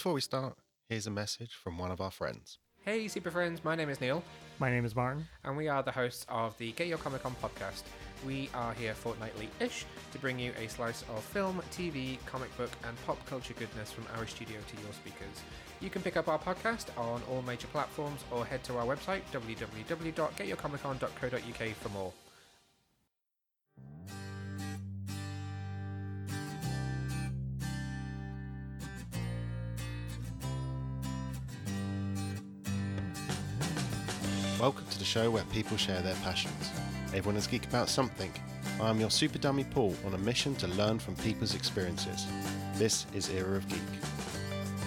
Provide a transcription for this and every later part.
before we start, here's a message from one of our friends. Hey, super friends, my name is Neil, My name is Martin. and we are the hosts of the Get Your Comic Con podcast. We are here fortnightly ish to bring you a slice of film, TV, comic book, and pop culture goodness from our studio to your speakers. You can pick up our podcast on all major platforms or head to our website www.getyourcomiccon.co.uk for more. Show where people share their passions. Everyone is geek about something. I am your super dummy Paul on a mission to learn from people's experiences. This is Era of Geek.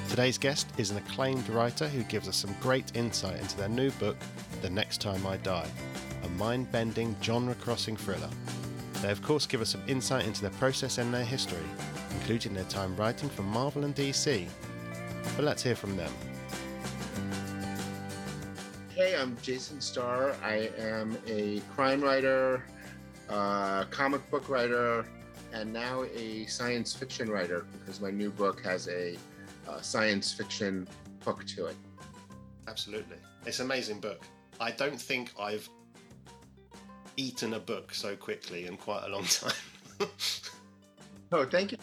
Today's guest is an acclaimed writer who gives us some great insight into their new book, The Next Time I Die, a mind bending, genre crossing thriller. They, of course, give us some insight into their process and their history, including their time writing for Marvel and DC. But let's hear from them. Hey, I'm Jason Starr. I am a crime writer, uh, comic book writer, and now a science fiction writer because my new book has a uh, science fiction hook to it. Absolutely. It's an amazing book. I don't think I've eaten a book so quickly in quite a long time. Oh, thank you.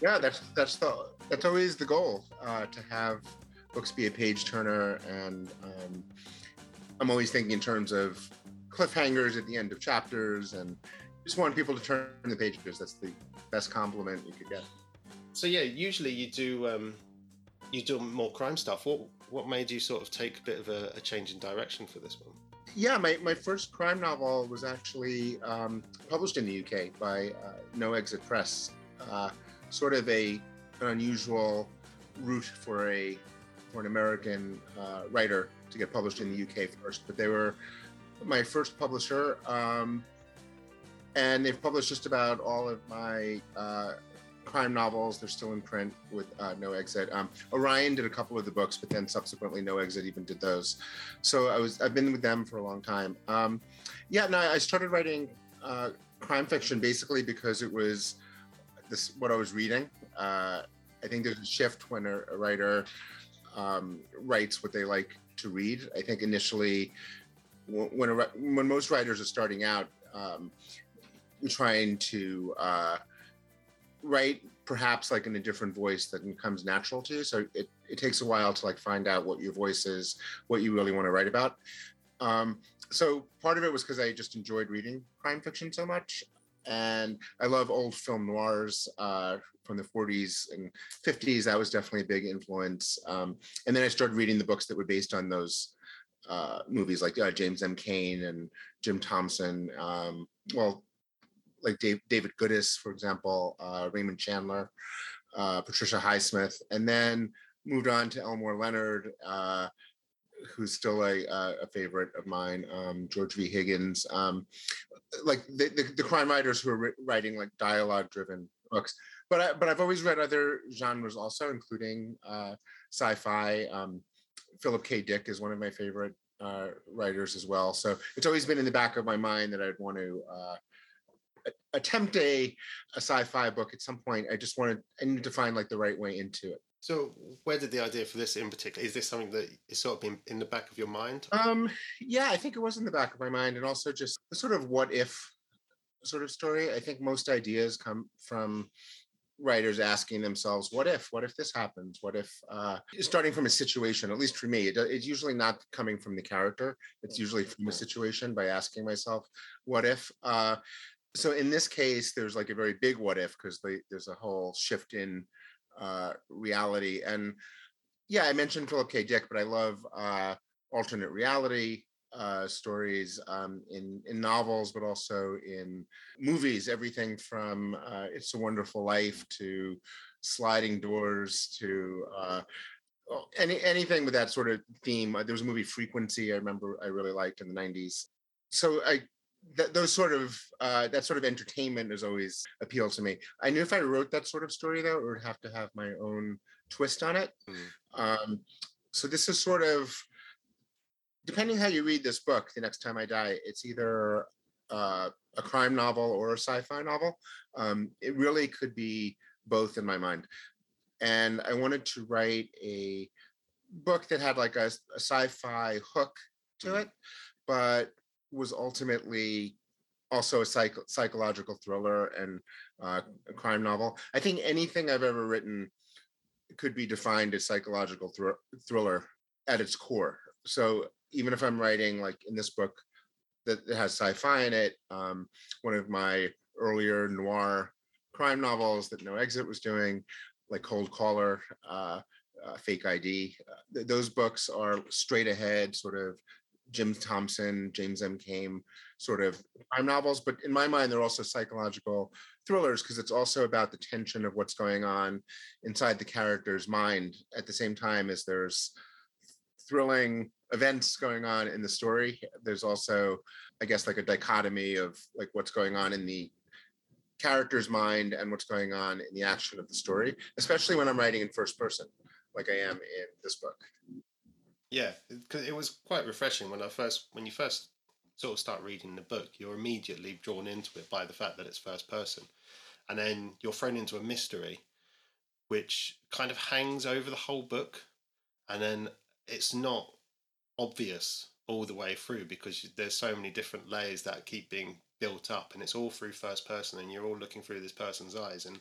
Yeah, that's that's the that's always the goal uh, to have books be a page turner, and um, I'm always thinking in terms of cliffhangers at the end of chapters, and just want people to turn the pages. That's the best compliment you could get. so yeah, usually you do um, you do more crime stuff. What what made you sort of take a bit of a, a change in direction for this one? Yeah, my, my first crime novel was actually um, published in the UK by uh, No Exit Press. Uh, sort of a an unusual route for a for an American uh, writer to get published in the UK first, but they were my first publisher, um, and they've published just about all of my uh, crime novels. They're still in print with uh, No Exit. Um, Orion did a couple of the books, but then subsequently No Exit even did those. So I was I've been with them for a long time. Um, yeah, no, I started writing uh, crime fiction basically because it was this what I was reading. Uh, I think there's a shift when a, a writer um, writes what they like to read. I think initially, when a, when most writers are starting out, um, trying to uh, write perhaps like in a different voice that comes natural to you. So it, it takes a while to like find out what your voice is, what you really want to write about. Um, so part of it was because I just enjoyed reading crime fiction so much. And I love old film noirs uh, from the 40s and 50s. That was definitely a big influence. Um, and then I started reading the books that were based on those uh, movies, like uh, James M. Cain and Jim Thompson. Um, well, like Dave, David Goodis, for example, uh, Raymond Chandler, uh, Patricia Highsmith, and then moved on to Elmore Leonard, uh, who's still a, a favorite of mine, um, George V. Higgins, um, like the, the, the, crime writers who are writing like dialogue-driven books. But I, but I've always read other genres also, including uh, sci-fi. Um, Philip K. Dick is one of my favorite uh, writers as well. So it's always been in the back of my mind that I'd want to uh, attempt a, a sci-fi book at some point. I just wanted I needed to find like the right way into it. So, where did the idea for this in particular? Is this something that is sort of been in the back of your mind? Um, yeah, I think it was in the back of my mind, and also just the sort of what if sort of story. I think most ideas come from writers asking themselves, "What if? What if this happens? What if?" Uh, starting from a situation, at least for me, it, it's usually not coming from the character. It's usually from a situation by asking myself, "What if?" Uh, so in this case, there's like a very big what if because there's a whole shift in uh, reality. And yeah, I mentioned Philip K. Dick, but I love uh, alternate reality uh, stories um, in in novels, but also in movies. Everything from uh, "It's a Wonderful Life" to "Sliding Doors" to uh, any anything with that sort of theme. There was a movie "Frequency" I remember I really liked in the '90s. So I that those sort of uh, that sort of entertainment has always appealed to me. I knew if I wrote that sort of story though, it would have to have my own twist on it. Mm. Um, so this is sort of depending how you read this book. The next time I die, it's either uh, a crime novel or a sci-fi novel. Um, it really could be both in my mind. and I wanted to write a book that had like a, a sci-fi hook to it, but was ultimately also a psych- psychological thriller and uh, a crime novel. I think anything I've ever written could be defined as psychological thr- thriller at its core. So even if I'm writing like in this book that, that has sci-fi in it, um, one of my earlier noir crime novels that No Exit was doing, like Cold Caller, uh, uh, Fake ID. Uh, th- those books are straight ahead, sort of Jim Thompson, James M. Cain sort of crime novels. But in my mind, they're also psychological thrillers because it's also about the tension of what's going on inside the character's mind at the same time as there's thrilling events going on in the story. There's also, I guess, like a dichotomy of like what's going on in the character's mind and what's going on in the action of the story, especially when I'm writing in first person, like I am in this book. Yeah, because it was quite refreshing when I first when you first sort of start reading the book, you're immediately drawn into it by the fact that it's first person, and then you're thrown into a mystery, which kind of hangs over the whole book, and then it's not obvious all the way through because there's so many different layers that keep being built up and it's all through first person and you're all looking through this person's eyes. And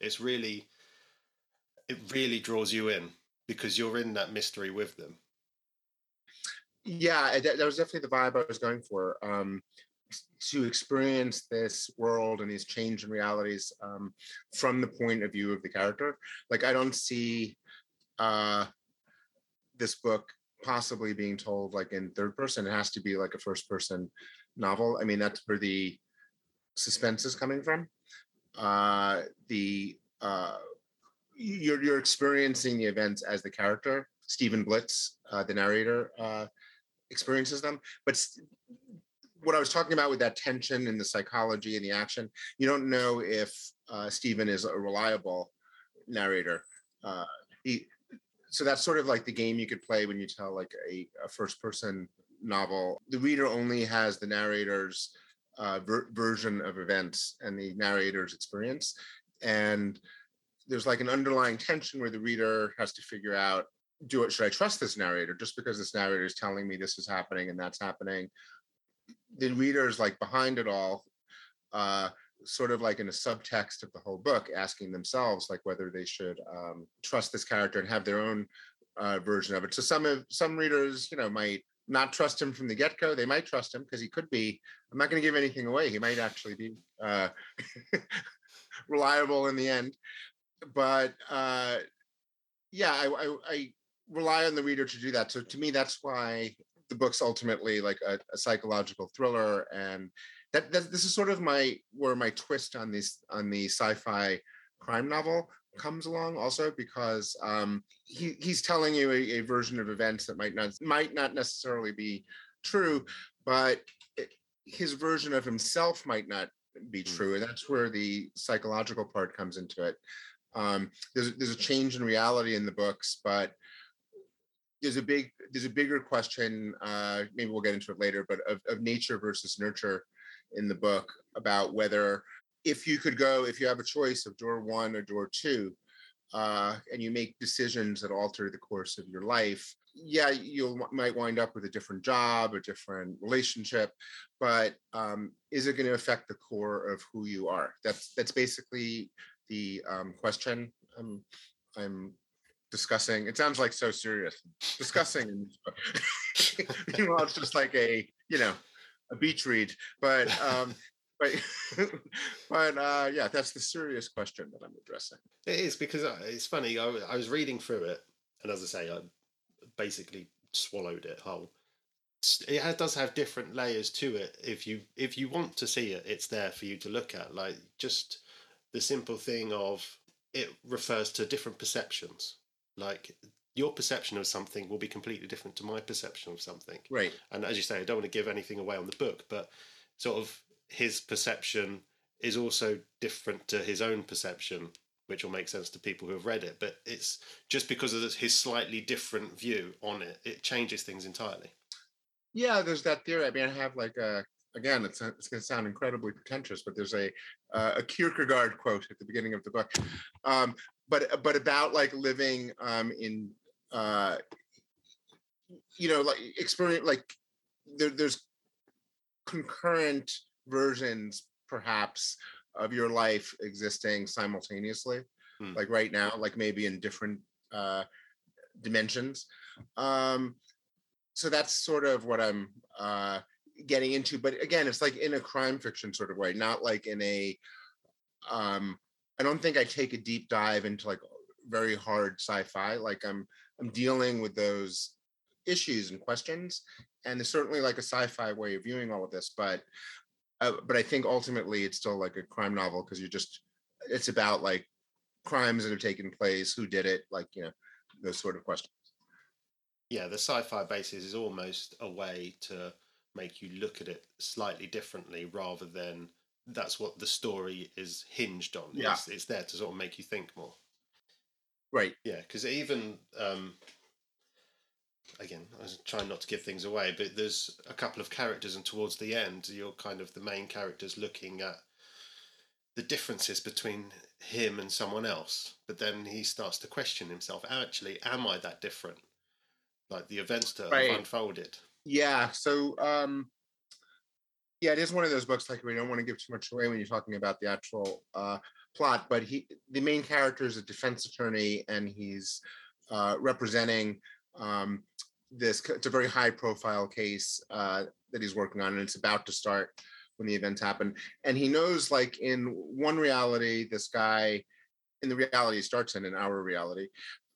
it's really it really draws you in because you're in that mystery with them yeah that, that was definitely the vibe i was going for um to experience this world and these change in realities um, from the point of view of the character. Like i don't see uh this book possibly being told like in third person. It has to be like a first person novel. I mean that's where the suspense is coming from. Uh the uh you're you're experiencing the events as the character stephen blitz uh, the narrator uh experiences them but what i was talking about with that tension and the psychology and the action you don't know if uh stephen is a reliable narrator uh he so that's sort of like the game you could play when you tell like a, a first person novel. The reader only has the narrator's uh, ver- version of events and the narrator's experience and there's like an underlying tension where the reader has to figure out do it should i trust this narrator? Just because this narrator is telling me this is happening and that's happening. The reader's like behind it all uh sort of like in a subtext of the whole book asking themselves like whether they should um, trust this character and have their own uh, version of it. So some of some readers you know might not trust him from the get-go. They might trust him because he could be i'm not going to give anything away. He might actually be uh, reliable in the end. But uh, yeah I, I, I rely on the reader to do that so to me that's why the book's ultimately like a, a psychological thriller and that, that this is sort of my where my twist on this on the sci-fi crime novel comes along also because um, he he's telling you a, a, version of events that might not might not necessarily be true, but it, his version of himself might not be true, and that's where the psychological part comes into it. Um, there's there's a change in reality in the books, but there's a big there's a bigger question. Uh, maybe we'll get into it later, but of, of nature versus nurture in the book about whether if you could go if you have a choice of door one or door two uh, and you make decisions that alter the course of your life yeah you might wind up with a different job a different relationship but um, is it going to affect the core of who you are that's that's basically the um, question i'm i'm discussing it sounds like so serious discussing meanwhile it's just like a you know a beach read, but um, but but uh, yeah, that's the serious question that I'm addressing. It is because uh, it's funny. I, I was reading through it, and as I say, I basically swallowed it whole. It does have different layers to it. If you if you want to see it, it's there for you to look at. Like just the simple thing of it refers to different perceptions. Like your perception of something will be completely different to my perception of something. Right. And as you say, I don't want to give anything away on the book, but sort of his perception is also different to his own perception, which will make sense to people who have read it. But it's just because of his slightly different view on it, it changes things entirely. Yeah, there's that theory. I mean, I have like a again, it's, it's going to sound incredibly pretentious, but there's a uh, a Kierkegaard quote at the beginning of the book, um, but but about like living um, in uh, you know like experience like there, there's concurrent versions perhaps of your life existing simultaneously Hmm. like right now like maybe in different uh dimensions um so that's sort of what i'm uh getting into but again it's like in a crime fiction sort of way not like in a um i don't think i take a deep dive into like very hard sci-fi like i'm i'm dealing with those issues and questions and there's certainly like a sci-fi way of viewing all of this but uh, but i think ultimately it's still like a crime novel because you're just it's about like crimes that have taken place who did it like you know those sort of questions. Yeah, the sci-fi basis is almost a way to make you look at it slightly differently, rather than that's what the story is hinged on. Yeah. It's, it's there to sort of make you think more. right Yeah, because even um, again, I was trying not to give things away, but there's a couple of characters, and towards the end, you're kind of the main characters looking at the differences between him and someone else. But then he starts to question himself: Actually, am I that different? Like the events that Right. have unfolded. yeah so um yeah it is one of those books like we don't want to give too much away when you're talking about the actual uh plot but he the main character is a defense attorney and he's uh representing um this it's a very high profile case uh that he's working on and it's about to start when the events happen and he knows like in one reality this guy in the reality starts in in our reality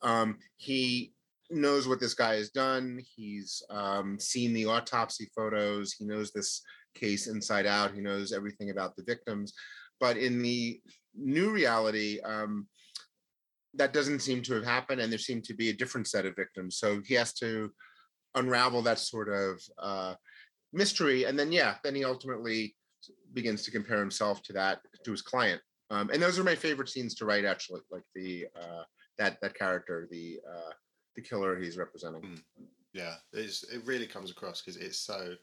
um he knows what this guy has done. He's um, seen the autopsy photos. He knows this case inside out. He knows everything about the victims. But in the new reality, um, that doesn't seem to have happened, and there seemed to be a different set of victims. So he has to unravel that sort of uh, mystery, and then yeah, then he ultimately begins to compare himself to that to his client. Um, and those are my favorite scenes to write, actually, like the uh, that that character, the uh, the killer he's representing. Yeah, it's, it really comes across because it's so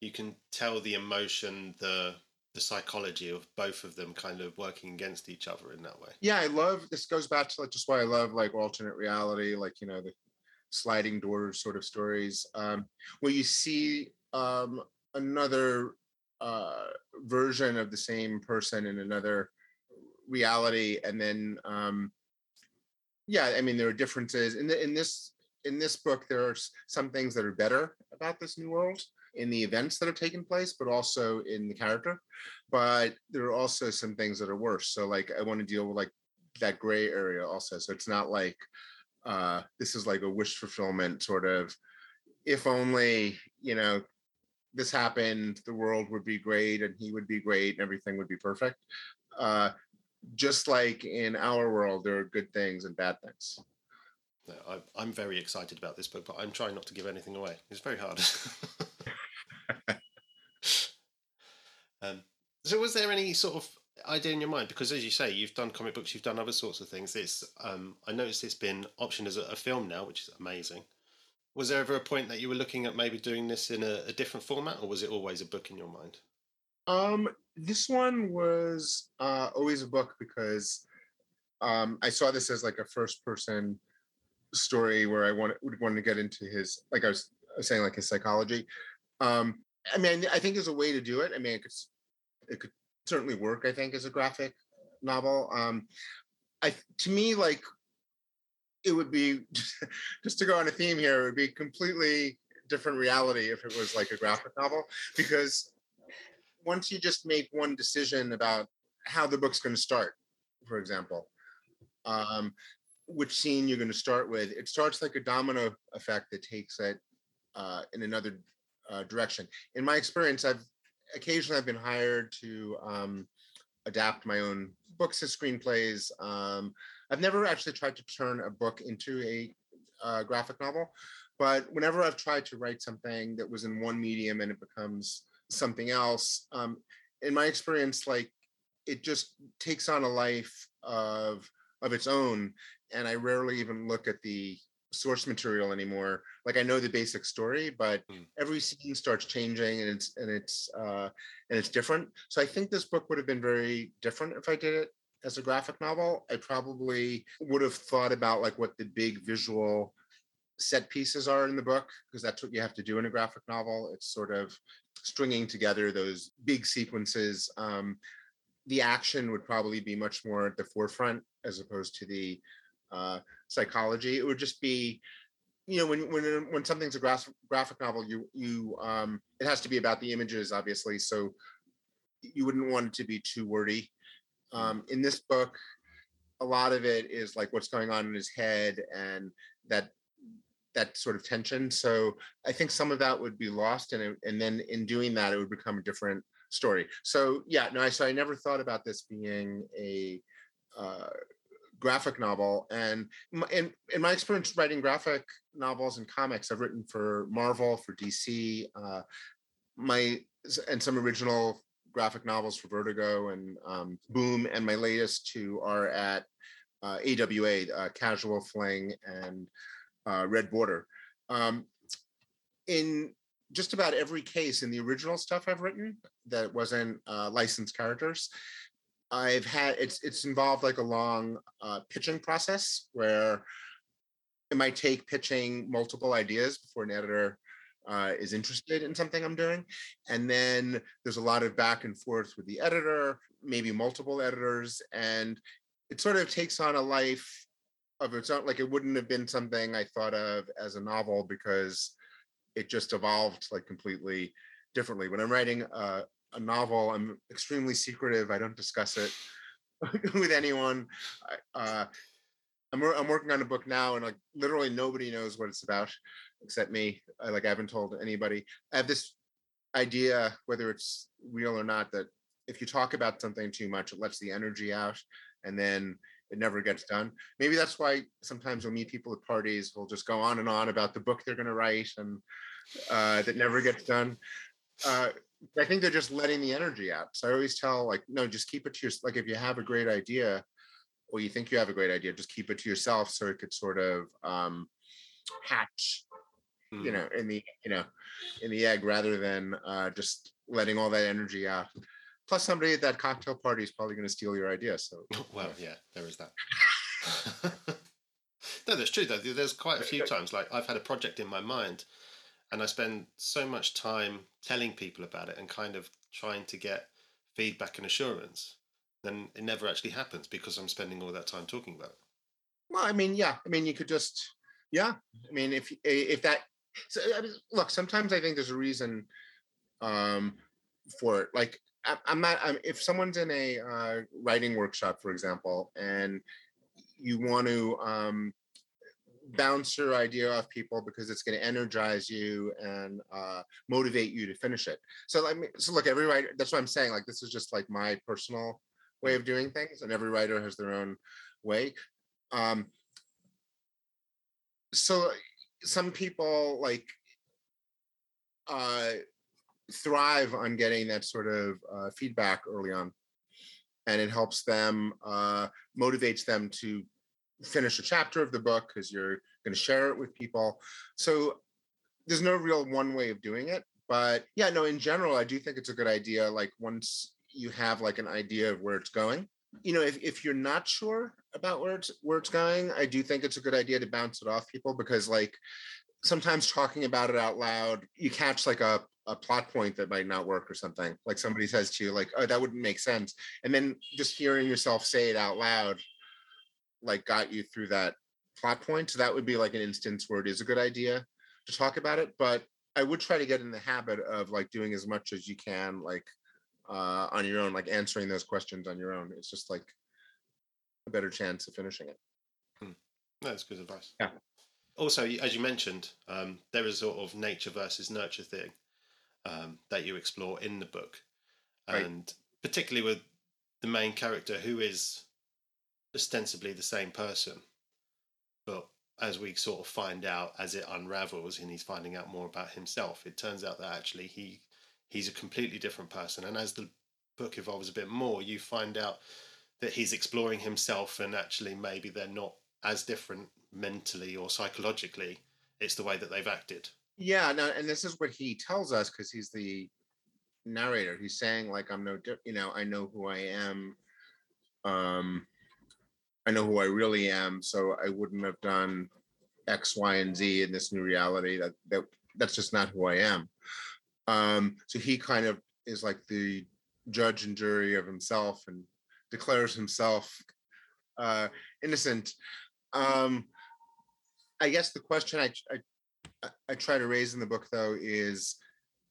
you can tell the emotion, the the psychology of both of them kind of working against each other in that way. Yeah, I love this goes back to like just why I love like alternate reality, like you know, the sliding doors sort of stories. Um, where you see um another uh version of the same person in another reality and then um yeah i mean there are differences in the in this in this book there are some things that are better about this new world in the events that have taken place but also in the character. But there are also some things that are worse. So like i want to deal with like that gray area also. So it's not like uh this is like a wish fulfillment sort of if only you know this happened the world would be great and he would be great and everything would be perfect. Uh just like in our world there are good things and bad things. I, I'm very excited about this book, but I'm trying not to give anything away. It's very hard. um, so, was there any sort of idea in your mind? Because, as you say, you've done comic books, you've done other sorts of things. It's um, I noticed it's been optioned as a, a film now, which is amazing. Was there ever a point that you were looking at maybe doing this in a, a different format, or was it always a book in your mind? um this one was uh always a book because um i saw this as like a first person story where i wanted would want to get into his like i was saying like his psychology um i mean i think there's a way to do it i mean it could s- it could certainly work i think as a graphic novel um i to me like it would be just to go on a theme here it would be completely different reality if it was like a graphic novel because once you just make one decision about how the book's going to start for example um which scene you're going to start with it starts like a domino effect that takes it uh in another uh, direction. In my experience i've occasionally i've been hired to um adapt my own books as screenplays um i've never actually tried to turn a book into a uh, graphic novel but whenever i've tried to write something that was in one medium and it becomes something else um in my experience like it just takes on a life of of its own and i rarely even look at the source material anymore. Like I know the basic story, but Mm. every scene starts changing and it's and it's uh and it's different. So I think this book would have been very different if I did it as a graphic novel. I probably would have thought about like what the big visual set pieces are in the book because that's what you have to do in a graphic novel. It's sort of stringing together those big sequences. Um, the action would probably be much more at the forefront as opposed to the uh, psychology. It would just be, you know, when when when something's a graphic graphic novel, you you um, it has to be about the images, obviously. So you wouldn't want it to be too wordy. Um, in this book, a lot of it is like what's going on in his head and that that sort of tension. So I think some of that would be lost, and it, and then in doing that, it would become a different story. So yeah, no, I so I never thought about this being a uh, graphic novel, and in in my experience writing graphic novels and comics, I've written for Marvel, for DC, uh, my and some original graphic novels for Vertigo and um, Boom, and my latest two are at uh, AWA, uh, Casual Fling, and uh, Red Border. Um, in just about every case in the original stuff I've written that wasn't uh, licensed characters, I've had it's it's involved like a long uh, pitching process where it might take pitching multiple ideas before an editor uh, is interested in something I'm doing, and then there's a lot of back and forth with the editor, maybe multiple editors, and it sort of takes on a life of its own. Like it wouldn't have been something I thought of as a novel because it just evolved like completely differently. When I'm writing a, a novel, I'm extremely secretive. I don't discuss it with anyone. I, uh, I'm I'm working on a book now, and like literally nobody knows what it's about except me. I, like I haven't told anybody. I have this idea, whether it's real or not, that if you talk about something too much, it lets the energy out, and then it never gets done. Maybe that's why sometimes we'll meet people at parties who'll just go on and on about the book they're going to write and uh, that never gets done. Uh, I think they're just letting the energy out. So I always tell like, no, just keep it to your like if you have a great idea or you think you have a great idea, just keep it to yourself so it could sort of um, hatch, Hmm. you know, in the you know, in the egg rather than uh, just letting all that energy out. Plus, somebody at that cocktail party is probably going to steal your idea. So Well, yeah, there is that. no, that's true though. There's quite a few times like I've had a project in my mind, and I spend so much time telling people about it and kind of trying to get feedback and assurance. Then it never actually happens because I'm spending all that time talking about it. Well, I mean, yeah. I mean, you could just, yeah. I mean, if if that, so, I mean, look, sometimes I think there's a reason um, for it. Like, I, I'm not. I'm, if someone's in a uh, writing workshop, for example, and you want to um, bounce your idea off people because it's going to energize you and uh, motivate you to finish it. So, I mean, so look, every writer. That's what I'm saying. Like, this is just like my personal way of doing things, and every writer has their own way um so some people like uh thrive on getting that sort of uh, feedback early on and it helps them uh motivates them to finish a chapter of the book because you're going to share it with people. So there's no real one way of doing it but yeah no in general i do think it's a good idea like once you have like an idea of where it's going. You know if, if you're not sure about where it's where it's going i do think it's a good idea to bounce it off people because like sometimes talking about it out loud you catch like a, a plot point that might not work or something. Like somebody says to you like oh that wouldn't make sense. And then just hearing yourself say it out loud like got you through that plot point so that would be like an instance where it is a good idea to talk about it but i would try to get in the habit of like doing as much as you can like uh, on your own, like answering those questions on your own. It's just like a better chance of finishing it. No, that's good advice. Yeah. Also, as you mentioned, um, there is sort of nature versus nurture thing um, that you explore in the book, Right. and particularly with the main character who is ostensibly the same person, but as we sort of find out as it unravels and he's finding out more about himself, it turns out that actually he he's a completely different person. And as the book evolves a bit more, you find out that he's exploring himself and actually maybe they're not as different mentally or psychologically. It's the way that they've acted. Yeah, no, and this is what he tells us because he's the narrator. He's saying like I'm no, di- you know, I know who I am. Um, I know who I really am, so I wouldn't have done X, Y, and Z in this new reality. That that that's just not who I am. Um, so he kind of is like the judge and jury of himself and declares himself uh, innocent. Um, I guess the question I, I I try to raise in the book though is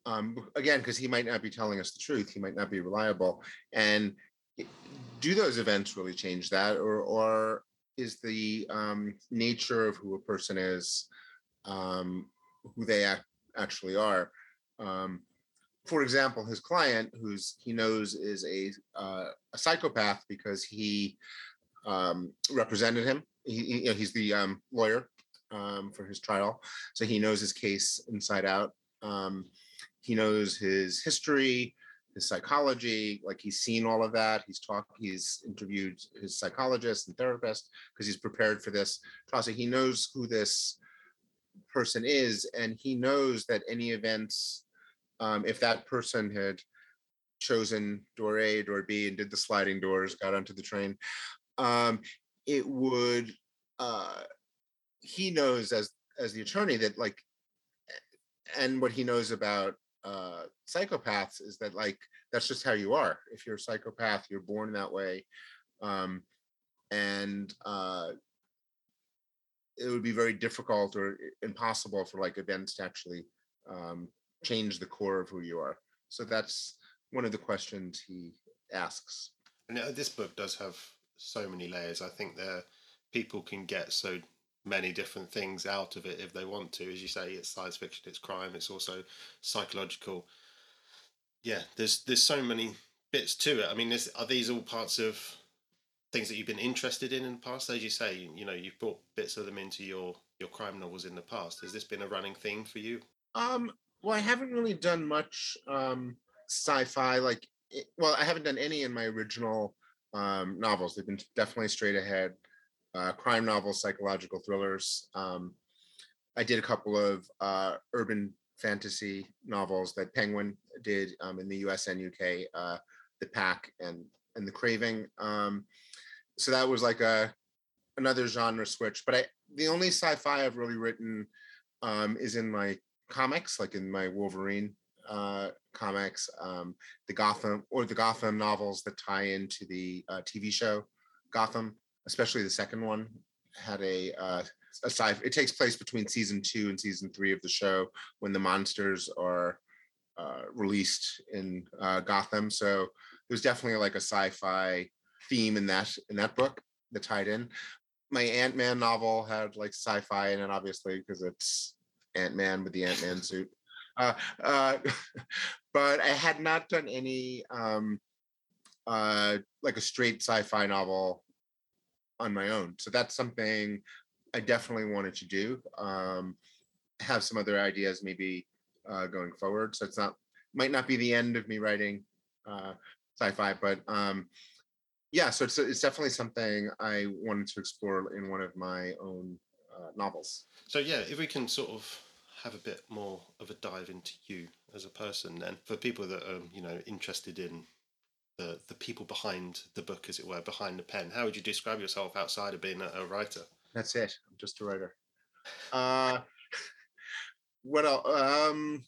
um, again because he might not be telling us the truth, he might not be reliable, and do those events really change that, or or is the um, nature of who a person is, um, who they ac- actually are? Um, for example, his client, who's he knows is a uh, a psychopath because he um, represented him. He, you know, he's the um, lawyer for his trial, so he knows his case inside out. He knows his history, his psychology. Like he's seen all of that. He's talked. He's interviewed his psychologist and therapist because he's prepared for this. So he knows who this person is, and he knows that any events um, if that person had chosen door A, door B, and did the sliding doors, got onto the train, um, it would. Uh, he knows as as the attorney that like, and what he knows about uh, psychopaths is that like that's just how you are. If you're a psychopath, you're born that way, um, and uh, it would be very difficult or impossible for like events to actually um, change the core of who you are. So that's one of the questions he asks. And uh, this book does have so many layers. I think there people can get so many different things out of it if they want to. As you say, it's science fiction, it's crime, it's also psychological. Yeah, there's there's so many bits to it. I mean, is, are these all parts of things that you've been interested in in the past? As you say, you know, you've brought bits of them into your your crime novels in the past. Has this been a running theme for you? Um, well, I haven't really done much um, sci-fi. Like, well, I haven't done any in my original um, novels. They've been definitely straight ahead uh, crime novels, psychological thrillers. Um, I did a couple of uh, urban fantasy novels that Penguin did um, in the U.S. and U.K. Uh, the Pack and and the Craving. Um, so that was like a another genre switch. But I the only sci-fi I've really written um, is in my comics, like in my Wolverine uh, comics, um, the Gotham or the Gotham novels that tie into the uh, TV show Gotham, especially the second one had a uh, a sci. It takes place between season two and season three of the show when the monsters are uh, released in uh, Gotham. So there's definitely like a sci-fi theme in that in that book that tied in. My Ant Man novel had like sci-fi in it, obviously, because it's Ant Man with the Ant Man suit. Uh, uh, but I had not done any um, uh, like a straight sci-fi novel on my own. So that's something I definitely wanted to do. Um, have some other ideas maybe uh, going forward. So it's not might not be the end of me writing uh, sci-fi, but um, yeah. So it's it's definitely something I wanted to explore in one of my own uh, novels. So yeah, if we can sort of have a bit more of a dive into you as a person, then for people that are you know interested in the the people behind the book, as it were, behind the pen, how would you describe yourself outside of being a, a writer? That's it. I'm just a writer. Uh, what else? Um,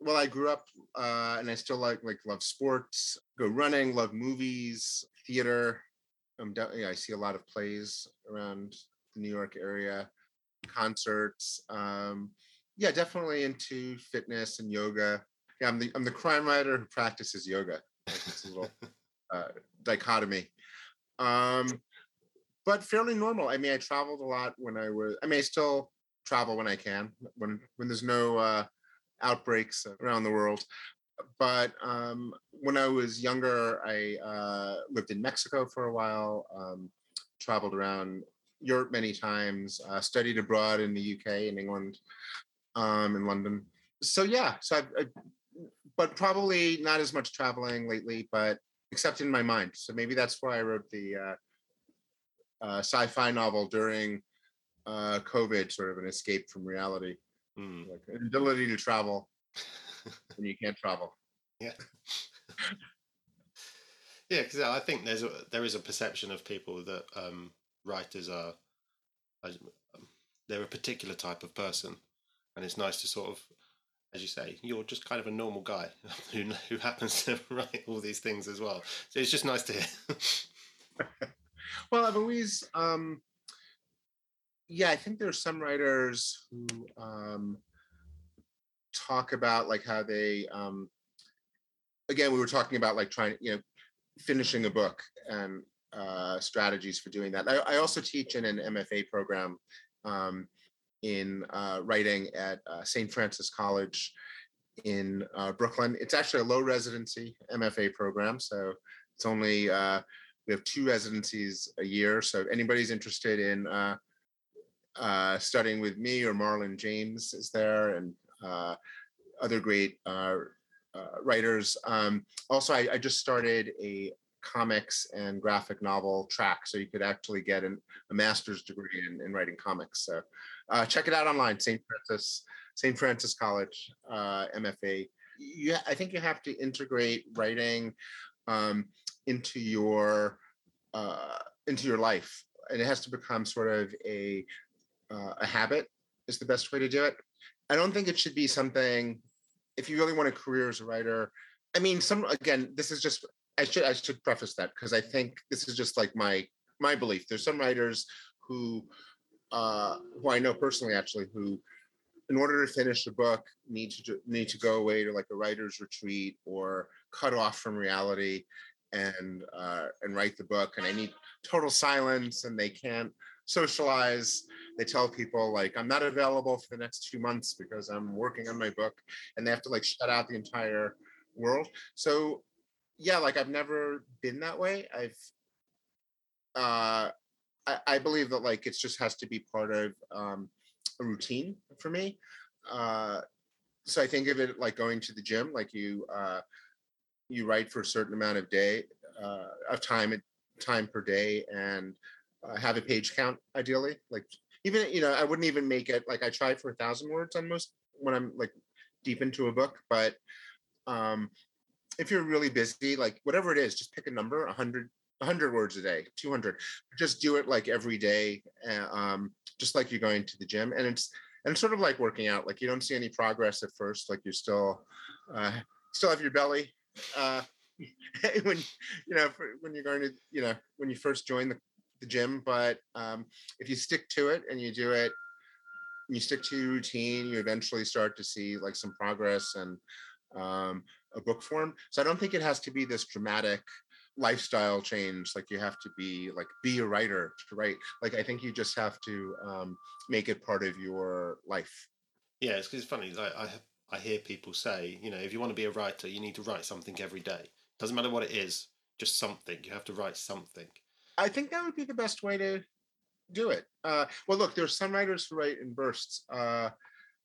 well, I grew up uh, and I still like like love sports, go running, love movies, theater. I'm yeah, I see a lot of plays around the New York area, concerts. Um, yeah, definitely into fitness and yoga. Yeah, I'm the I'm the crime writer who practices yoga. Little uh, dichotomy. Um, but fairly normal. I mean, I traveled a lot when I was. I mean, I still travel when I can, when when there's no uh, outbreaks around the world. But um, when I was younger, I uh, lived in Mexico for a while. Um, traveled around Europe many times. Uh, studied abroad in the UK, in England, um, in London. So yeah, so I, I, but probably not as much traveling lately, but except in my mind. So maybe that's why I wrote the uh, uh, sci-fi novel during uh, COVID sort of an escape from reality, Mm. like an ability to travel when you can't travel. Yeah. yeah, because I think there's a there is a perception of people that um, writers are um, they're a particular type of person, and it's nice to sort of, as you say, you're just kind of a normal guy who who happens to write all these things as well. So it's just nice to hear. Well, I've always, um, yeah, I think there's some writers who um, talk about like how they, um, again, we were talking about like trying, you know, finishing a book and uh, strategies for doing that. I, I also teach in an MFA program um, in uh, writing at uh, St. Francis College in uh, Brooklyn. It's actually a low residency MFA program, so it's only uh, we have two residencies a year. So if anybody's interested in uh, studying with me or Marlon James is there and other great writers. Um, also, I, I just started a comics and graphic novel track, so you could actually get an, a master's degree in, in writing comics. So uh, check it out online, St. Francis, St. Francis College, uh, MFA. Yeah, I think you have to integrate writing um, into your uh, into your life, and it has to become sort of a uh, a habit. Is the best way to do it. I don't think it should be something. If you really want a career as a writer, I mean, some again, this is just. I should I should preface that because I think this is just like my my belief. There's some writers who uh, who I know personally actually who in order to finish a book need to need to go away to like a writer's retreat or cut off from reality and uh, and write the book and I need total silence and they can't socialize they tell people like i'm not available for the next two months because i'm working on my book and they have to like shut out the entire world so yeah like i've never been that way. I've uh i, I believe that like it just has to be part of um a routine for me. Uh so i think of it like going to the gym like you uh you write for a certain amount of day uh of time time per day and uh, have a page count ideally like even you know i wouldn't even make it like i try for a thousand words on most when i'm like deep into a book but um if you're really busy like whatever it is just pick a number 100 100 words a day 200 just do it like every day uh, um just like you're going to the gym and it's and it's sort of like working out like you don't see any progress at first like you're still uh still have your belly uh when you know when you're going to you know when you first join the, the gym but um if you stick to it and you do it you stick to your routine you eventually start to see like some progress and um a book form so i don't think it has to be this dramatic lifestyle change like you have to be like be a writer to write like i think you just have to um make it part of your life yeah, it's it's funny. Like I I hear people say, you know, if you want to be a writer, you need to write something every day. Doesn't matter what it is, just something. You have to write something. I think that would be the best way to do it. Uh, well, look, there's some writers who write in bursts. Uh,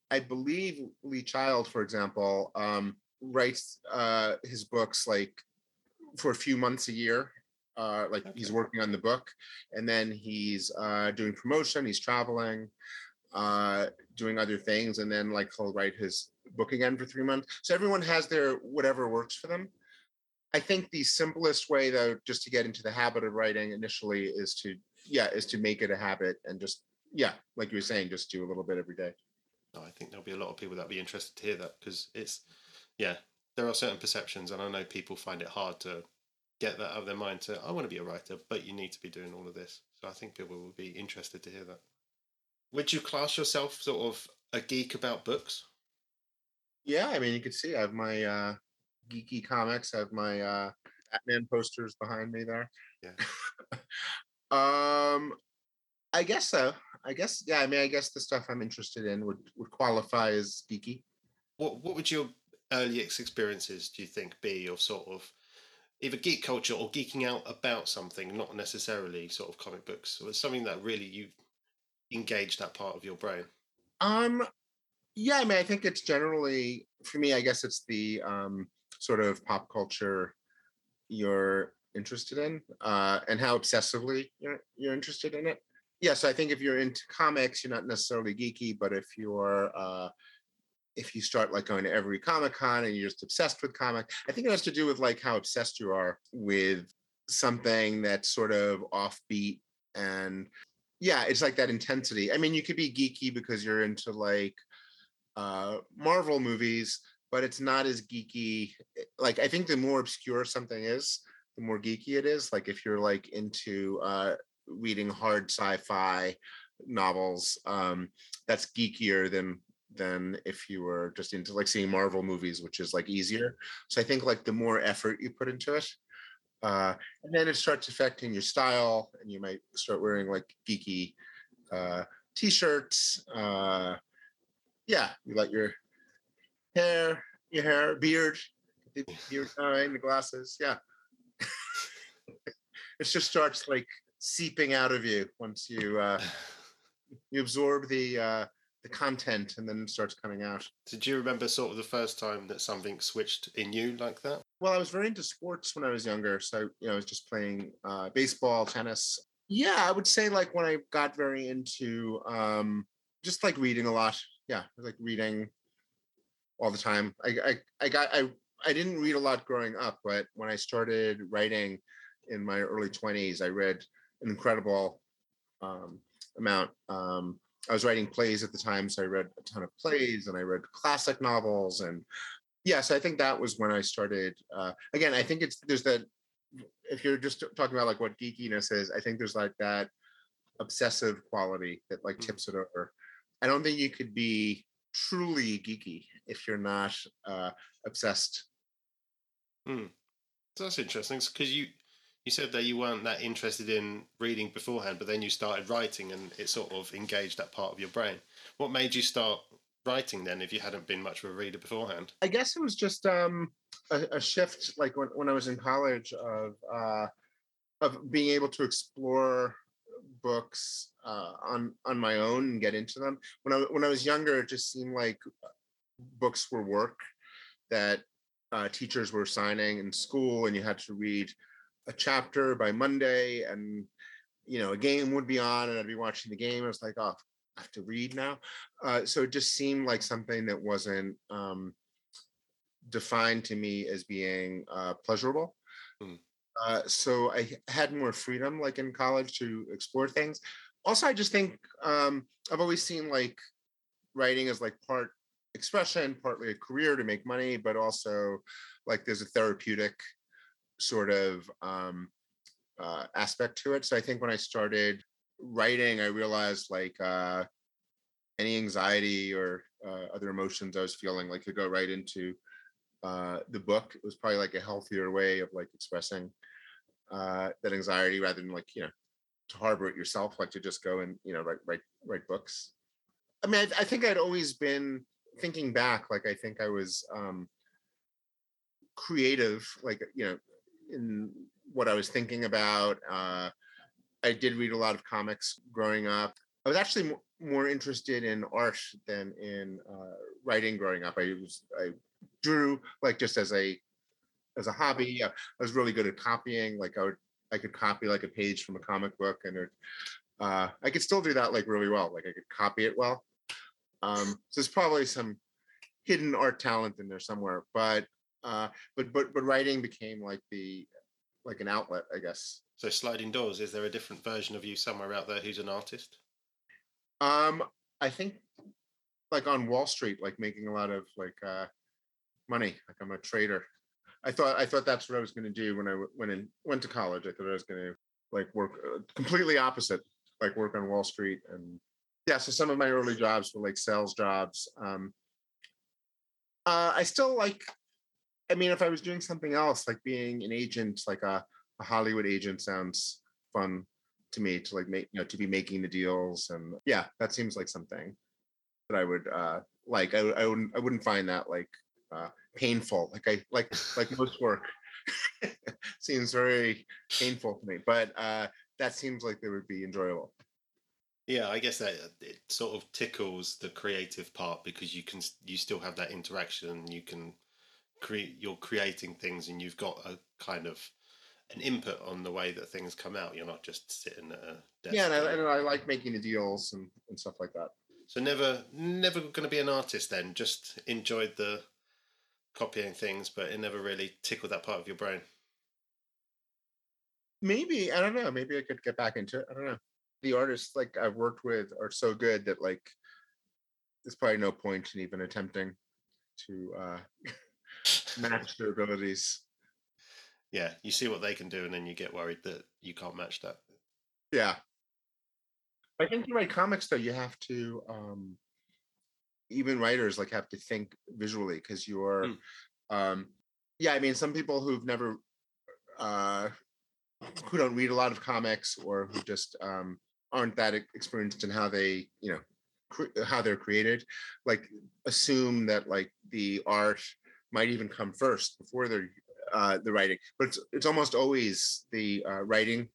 I believe Lee Child, for example, um, writes uh, his books like for a few months a year. Uh, like he's working on the book, and then he's uh, doing promotion. He's traveling, uh, doing other things, and then like he'll write his book again for three months. So everyone has their whatever works for them. I think the simplest way, though, just to get into the habit of writing initially is to, yeah, is to make it a habit and just, yeah, like you were saying, just do a little bit every day. I think there'll be a lot of people that'll be interested to hear that because it's, yeah, there are certain perceptions, and I know people find it hard to get that out of their mind to, I want to be a writer, but you need to be doing all of this. So I think people will be interested to hear that. Would you class yourself sort of a geek about books? Yeah, I mean, you can see I have my uh, geeky comics, I have my uh, Batman posters behind me there. Yeah. um, I guess so. I guess, yeah. I mean, I guess the stuff I'm interested in would would qualify as geeky. What What would your earliest experiences, do you think, be of sort of either geek culture or geeking out about something, not necessarily sort of comic books, or something that really you engage that part of your brain? Um, yeah, I mean, I think it's generally for me. I guess it's the um, sort of pop culture you're interested in, uh, and how obsessively you're you're interested in it. yeah, so I think if you're into comics, you're not necessarily geeky, but if you're uh, if you start like going to every comic con and you're just obsessed with comic i think it has to do with like how obsessed you are with something that's sort of offbeat and yeah it's like that intensity. I mean you could be geeky because you're into like uh marvel movies but it's not as geeky like i think the more obscure something is the more geeky it is. Like if you're like into uh reading hard sci-fi novels um that's geekier than than if you were just into like seeing Marvel movies, which is like easier. So I think like the more effort you put into it, uh, and then it starts affecting your style, and you might start wearing like geeky uh, t-shirts. Uh, yeah, you let your hair, your hair, beard, the beard time, the glasses. Yeah, it just starts like seeping out of you once you uh, you absorb the uh, the content and then it starts coming out. Did you remember sort of the first time that something switched in you like that? Well, I was very into sports when I was younger. So, you know, I was just playing uh, baseball, tennis. Yeah, I would say like when I got very into um, just like reading a lot. Yeah, like reading all the time. I, I, I got, I, I didn't read a lot growing up, but when I started writing in my early 20s, I read an incredible um, amount. Um, I was writing plays at the time, so I read a ton of plays and I read classic novels. And yeah, so I think that was when I started. Uh, again, I think it's there's that. If you're just talking about like what geekiness is, I think there's like that obsessive quality that like mm. tips it over. I don't think you could be truly geeky if you're not uh, obsessed. Hmm. So that's interesting because you you said that you weren't that interested in reading beforehand, but then you started writing and it sort of engaged that part of your brain. What made you start writing then if you hadn't been much of a reader beforehand? I guess it was just um, a, a, shift, like when, when I was in college, of uh, of being able to explore books uh, on on my own and get into them. When I when I was younger, it just seemed like books were work that uh, teachers were signing in school, and you had to read a chapter by Monday, and you know a game would be on, and I'd be watching the game. I was like, oh, I have to read now. Uh, so it just seemed like something that wasn't um, defined to me as being uh, pleasurable. Mm. Uh, so I had more freedom, like in college, to explore things. Also, I just think um, I've always seen like writing as like part expression, partly a career to make money, but also like there's a therapeutic sort of um, uh, aspect to it. So I think when I started writing, I realized like uh, any anxiety or uh, other emotions I was feeling like could go right into uh, the book. It was probably like a healthier way of like expressing uh, that anxiety rather than like you know to harbor it yourself, like to just go and you know write write write books. I mean, I, I think I'd always been thinking back, like I think I was um, creative, like you know, in what I was thinking about. Uh, I did read a lot of comics growing up. I was actually m- more interested in art than in uh, writing growing up. I was I drew like just as a as a hobby. I was really good at copying. Like I would I could copy like a page from a comic book, and it, uh, I could still do that like really well. Like I could copy it well. Um, so there's probably some hidden art talent in there somewhere. But uh, but but but writing became like the like an outlet, I guess. So sliding doors, is there a different version of you somewhere out there who's an artist? Um, I think like on Wall Street, like making a lot of like uh money. Like I'm a trader. I thought I thought that's what I was going to do when I went in went to college. I thought I was going to like work uh, completely opposite, like work on Wall Street and yeah. So some of my early jobs were like sales jobs. Um, uh, I still like I mean, if I was doing something else, like being an agent, like a, a Hollywood agent sounds fun to me to like make, you know, to be making the deals. And yeah, that seems like something that I would uh, like. I, I wouldn't, I wouldn't find that like uh, painful. Like I, like, like most work seems very painful to me, but uh, that seems like they would be enjoyable. Yeah, I guess that it sort of tickles the creative part because you can you still have that interaction. You can create you're creating things and you've got a kind of an input on the way that things come out. You're not just sitting at a desk. Yeah, and I, and I like making the deals and, and stuff like that. So never, never going to be an artist then. Just enjoyed the copying things, but it never really tickled that part of your brain. Maybe I don't know. Maybe I could get back into it. I don't know. The artists like I've worked with are so good that like there's probably no point in even attempting to uh, match their abilities. Yeah, you see what they can do, and then you get worried that you can't match that. Yeah. I think to write comics though, you have to um even writers like have to think visually because you're Hmm. um yeah, I mean some people who've never uh who don't read a lot of comics or who just um aren't that experienced in how they, you know, cre- how they're created, like assume that like the art might even come first before the uh the writing. But it's it's almost always the uh writing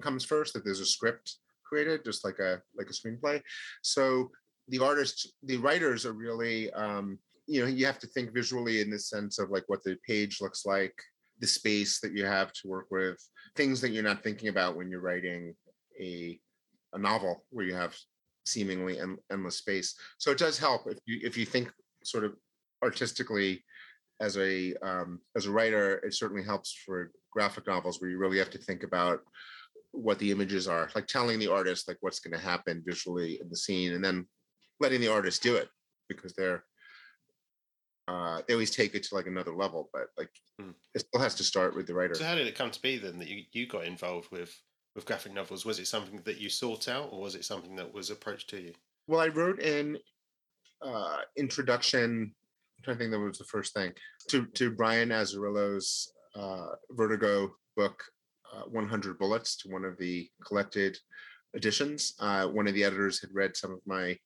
comes first that there's a script created just like a like a screenplay so the artists the writers are really um you know you have to think visually in the sense of like what the page looks like the space that you have to work with things that you're not thinking about when you're writing a a novel where you have seemingly en- endless space so it does help if you if you think sort of artistically as a um, as a writer it certainly helps for graphic novels where you really have to think about what the images are like telling the artist like what's going to happen visually in the scene and then letting the artist do it because they're uh they always take it to like another level but like Hmm. it still has to start with the writer So how did it come to be then that you, you got involved with with graphic novels? Was it something that you sought out, or was it something that was approached to you? well i wrote in uh introduction to think that was the first thing to to brian Azzarello's uh vertigo book uh, 100 bullets to one of the collected editions uh one of the editors had read some of my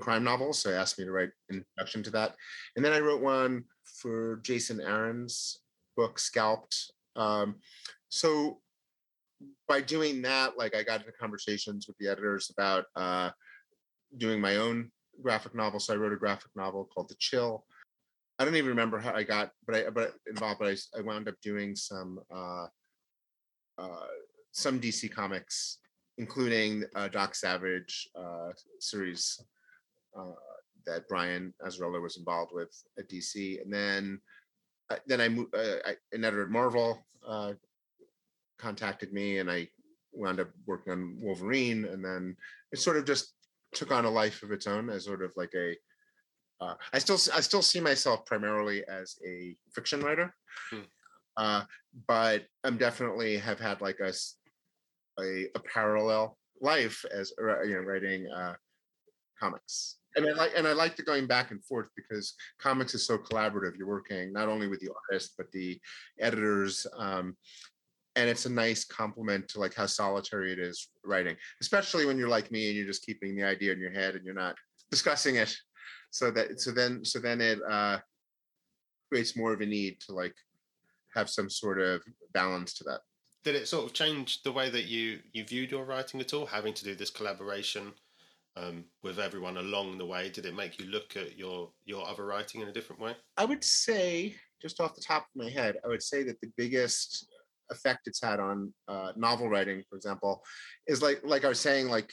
crime novels so he asked me to write an introduction to that and then i wrote one for jason aaron's book scalped um so by doing that like i got into conversations with the editors about uh doing my own graphic novel. So I wrote a graphic novel called The Chill. I don't even remember how I got, but I but involved. But I, I wound up doing some uh, uh, some DC comics, including uh, Doc Savage uh, series uh, that Brian Azzarello was involved with at DC, and then uh, then I moved. Uh, an editor at Marvel uh, contacted me, and I wound up working on Wolverine, and then it sort of just took on a life of its own as sort of like a uh, I still I still see myself primarily as a fiction writer, Hmm. uh, but I'm definitely have had like a a parallel life as uh, you know writing uh, comics. And I like and I like the going back and forth because comics is so collaborative. You're working not only with the artist but the editors, um, and it's a nice complement to like how solitary it is writing, especially when you're like me and you're just keeping the idea in your head and you're not discussing it. So that so then so then it uh, creates more of a need to like have some sort of balance to that. Did it sort of change the way that you you viewed your writing at all? Having to do this collaboration um, with everyone along the way, did it make you look at your your other writing in a different way? I would say, just off the top of my head, I would say that the biggest effect it's had on uh, novel writing, for example, is like like I was saying, like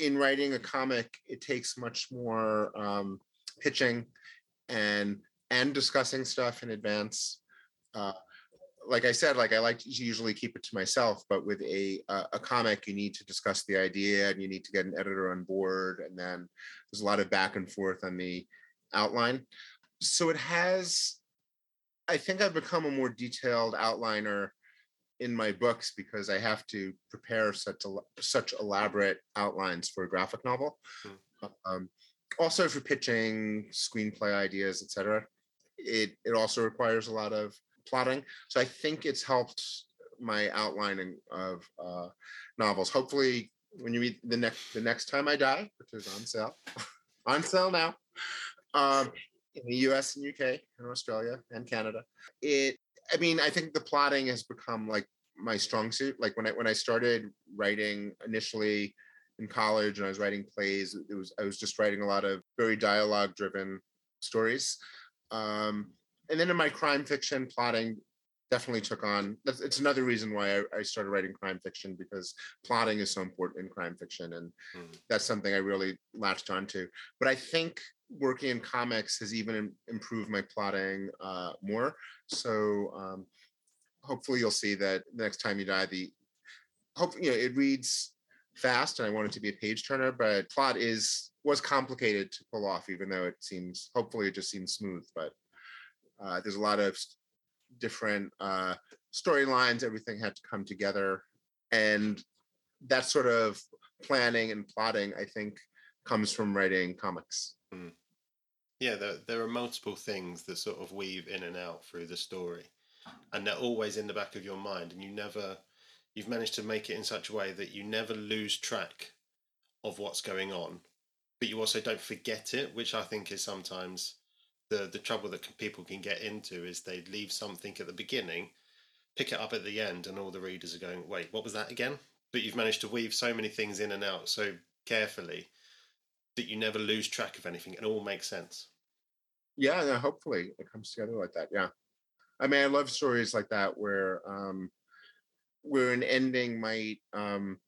in writing a comic, it takes much more um, pitching and and discussing stuff in advance. Uh, like I said, like I like to usually keep it to myself, but with a a a comic, you need to discuss the idea and you need to get an editor on board, and then there's a lot of back and forth on the outline. So it has. I think I've become a more detailed outliner in my books because I have to prepare such el- such elaborate outlines for a graphic novel. Um, also for pitching screenplay ideas, etc. It it also requires a lot of plotting. So I think it's helped my outlining of uh, novels. Hopefully, when you read the next the next time I die, which is on sale, on sale now, um, in the U.S. and U.K. and Australia and Canada. It, I mean, I think the plotting has become like my strong suit. Like when I when I started writing initially in college and I was writing plays, it was I was just writing a lot of very dialogue driven stories. Um, and then in my crime fiction plotting definitely took on. That's, it's another reason why I, I started writing crime fiction because plotting is so important in crime fiction, and Mm. that's something I really latched onto. But I think working in comics has even improved my plotting uh, more. So um, hopefully you'll see that the next time you die, the hope you know it reads fast, and I want it to be a page turner, but plot is was complicated to pull off, even though it seems hopefully it just seems smooth. But uh, there's a lot of different uh, storylines. Everything had to come together, and that sort of planning and plotting, I think, comes from writing comics. Yeah, there, there are multiple things that sort of weave in and out through the story, and they're always in the back of your mind, and you never, you've managed to make it in such a way that you never lose track of what's going on, but you also don't forget it, which I think is sometimes the the trouble that people can get into is they leave something at the beginning, pick it up at the end, and all the readers are going, "Wait, what was that again?" But you've managed to weave so many things in and out so carefully that you never lose track of anything, and it all makes sense. Yeah, no, hopefully it comes together like that. Yeah, I mean, I love stories like that where um, where an ending might um,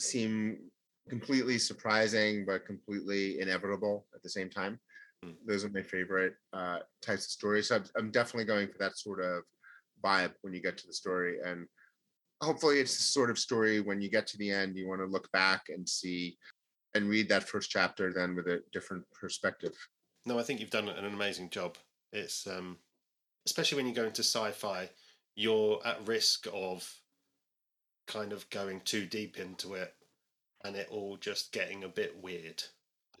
seem completely surprising but completely inevitable at the same time. Mm. Those are my favorite uh, types of stories. So I'm, I'm definitely going for that sort of vibe when you get to the story, and hopefully it's the sort of story when you get to the end, you want to look back and see and read that first chapter then with a different perspective. No, I think you've done an amazing job. It's um, especially when you go into sci-fi, you're at risk of kind of going too deep into it, and it all just getting a bit weird.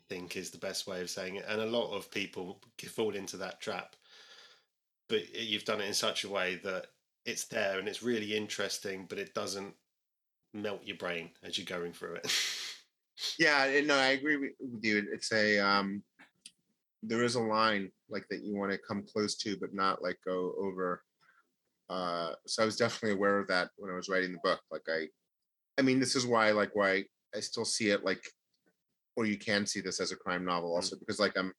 Think is the best way of saying it, and a lot of people fall into that trap. But you've done it in such a way that it's there and it's really interesting, but it doesn't melt your brain as you're going through it. Yeah, no, I agree with you. It's a um there is a line like that you want to come close to, but not like go over. Uh so I was definitely aware of that when I was writing the book. Like I I mean, this is why like why I still see it like or you can see this as a crime novel also because like I'm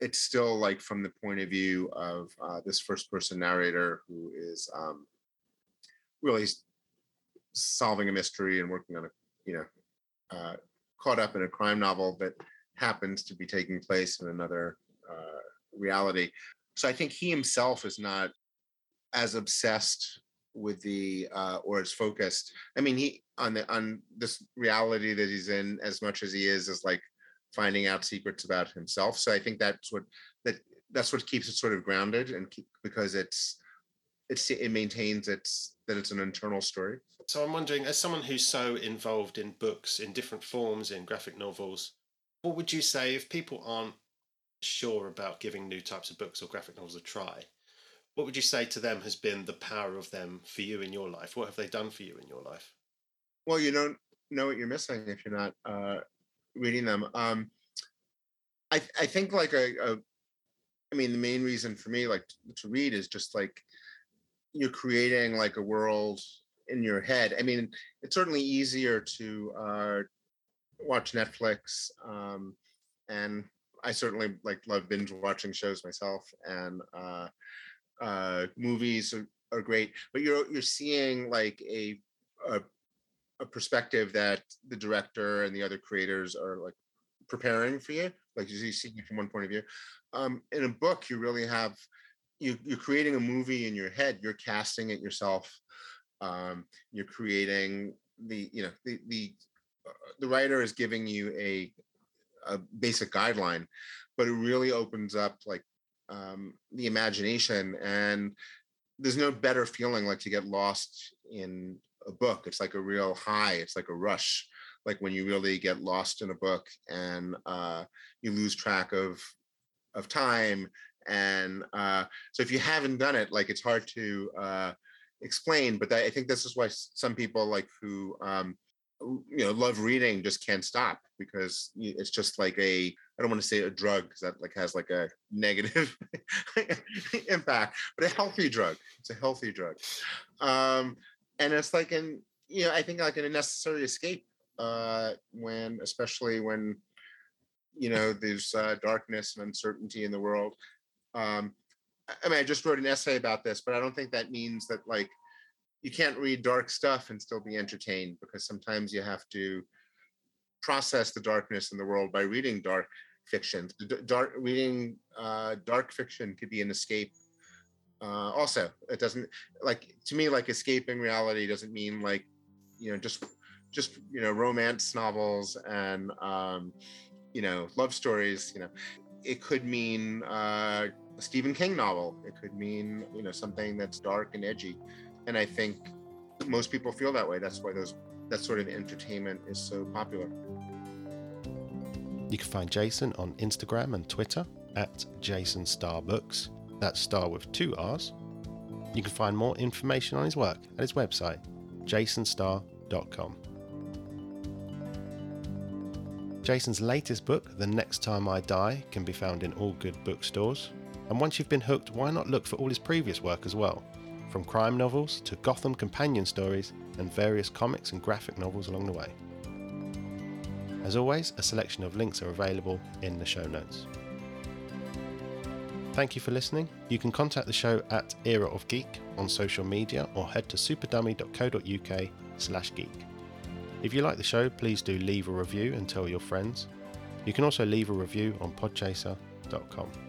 it's still like from the point of view of uh, this first person narrator who is um really solving a mystery and working on a you know uh, caught up in a crime novel that happens to be taking place in another uh, reality. So I think he himself is not as obsessed with the uh, or as focused. I mean, he on the on this reality that he's in as much as he is is like finding out secrets about himself. So I think that's what that that's what keeps it sort of grounded and keep, because it's it's it maintains its that it's an internal story. So I'm wondering, as someone who's so involved in books in different forms, in graphic novels, what would you say if people aren't sure about giving new types of books or graphic novels a try? What would you say to them has been the power of them for you in your life? What have they done for you in your life? well you don't know what you're missing if you're not uh reading them um i i think like a, a i mean the main reason for me like to read is just like you're creating like a world in your head i mean it's certainly easier to uh watch netflix um and i certainly like love binge watching shows myself and uh uh movies are, are great but you're you're seeing like a, a a perspective that the director and the other creators are like preparing for you like you see it from one point of view. Um in a book you really have you you're creating a movie in your head you're casting it yourself um you're creating the you know the the uh, the writer is giving you a a basic guideline but it really opens up like um the imagination and there's no better feeling like to get lost in a book. It's like a real high. It's like a rush, like when you really get lost in a book and uh, you lose track of of time. And uh, so if you haven't done it, like it's hard to uh, explain. But that, I think this is why some people like who um, you know love reading just can't stop because it's just like a I don't want to say a drug because that like has like a negative impact, but a healthy drug. It's a healthy drug, um, and it's like an you know I think like a necessary escape uh, when especially when you know there's uh, darkness and uncertainty in the world. Um, I mean, I just wrote an essay about this, but I don't think that means that like you can't read dark stuff and still be entertained because sometimes you have to process the darkness in the world by reading dark fiction. Dark reading uh, dark fiction could be an escape. Uh, also, it doesn't like to me like escaping reality doesn't mean like you know just just you know romance novels and um, you know love stories. You know, it could mean uh, a Stephen King novel. It could mean you know something that's dark and edgy, and I think most people feel that way. That's why those that sort of entertainment is so popular. You can find Jason on Instagram and Twitter at Jason Starr Books. That's Starr with two R's. You can find more information on his work at his website, jasonstarr.com. Jason's latest book, The Next Time I Die, can be found in all good bookstores. And once you've been hooked, why not look for all his previous work as well? From crime novels to Gotham companion stories and various comics and graphic novels along the way. As always, a selection of links are available in the show notes. Thank you for listening. You can contact the show at Era of Geek on social media or head to superdummy.co.uk slash geek. If you like the show, please do leave a review and tell your friends. You can also leave a review on podchaser.com.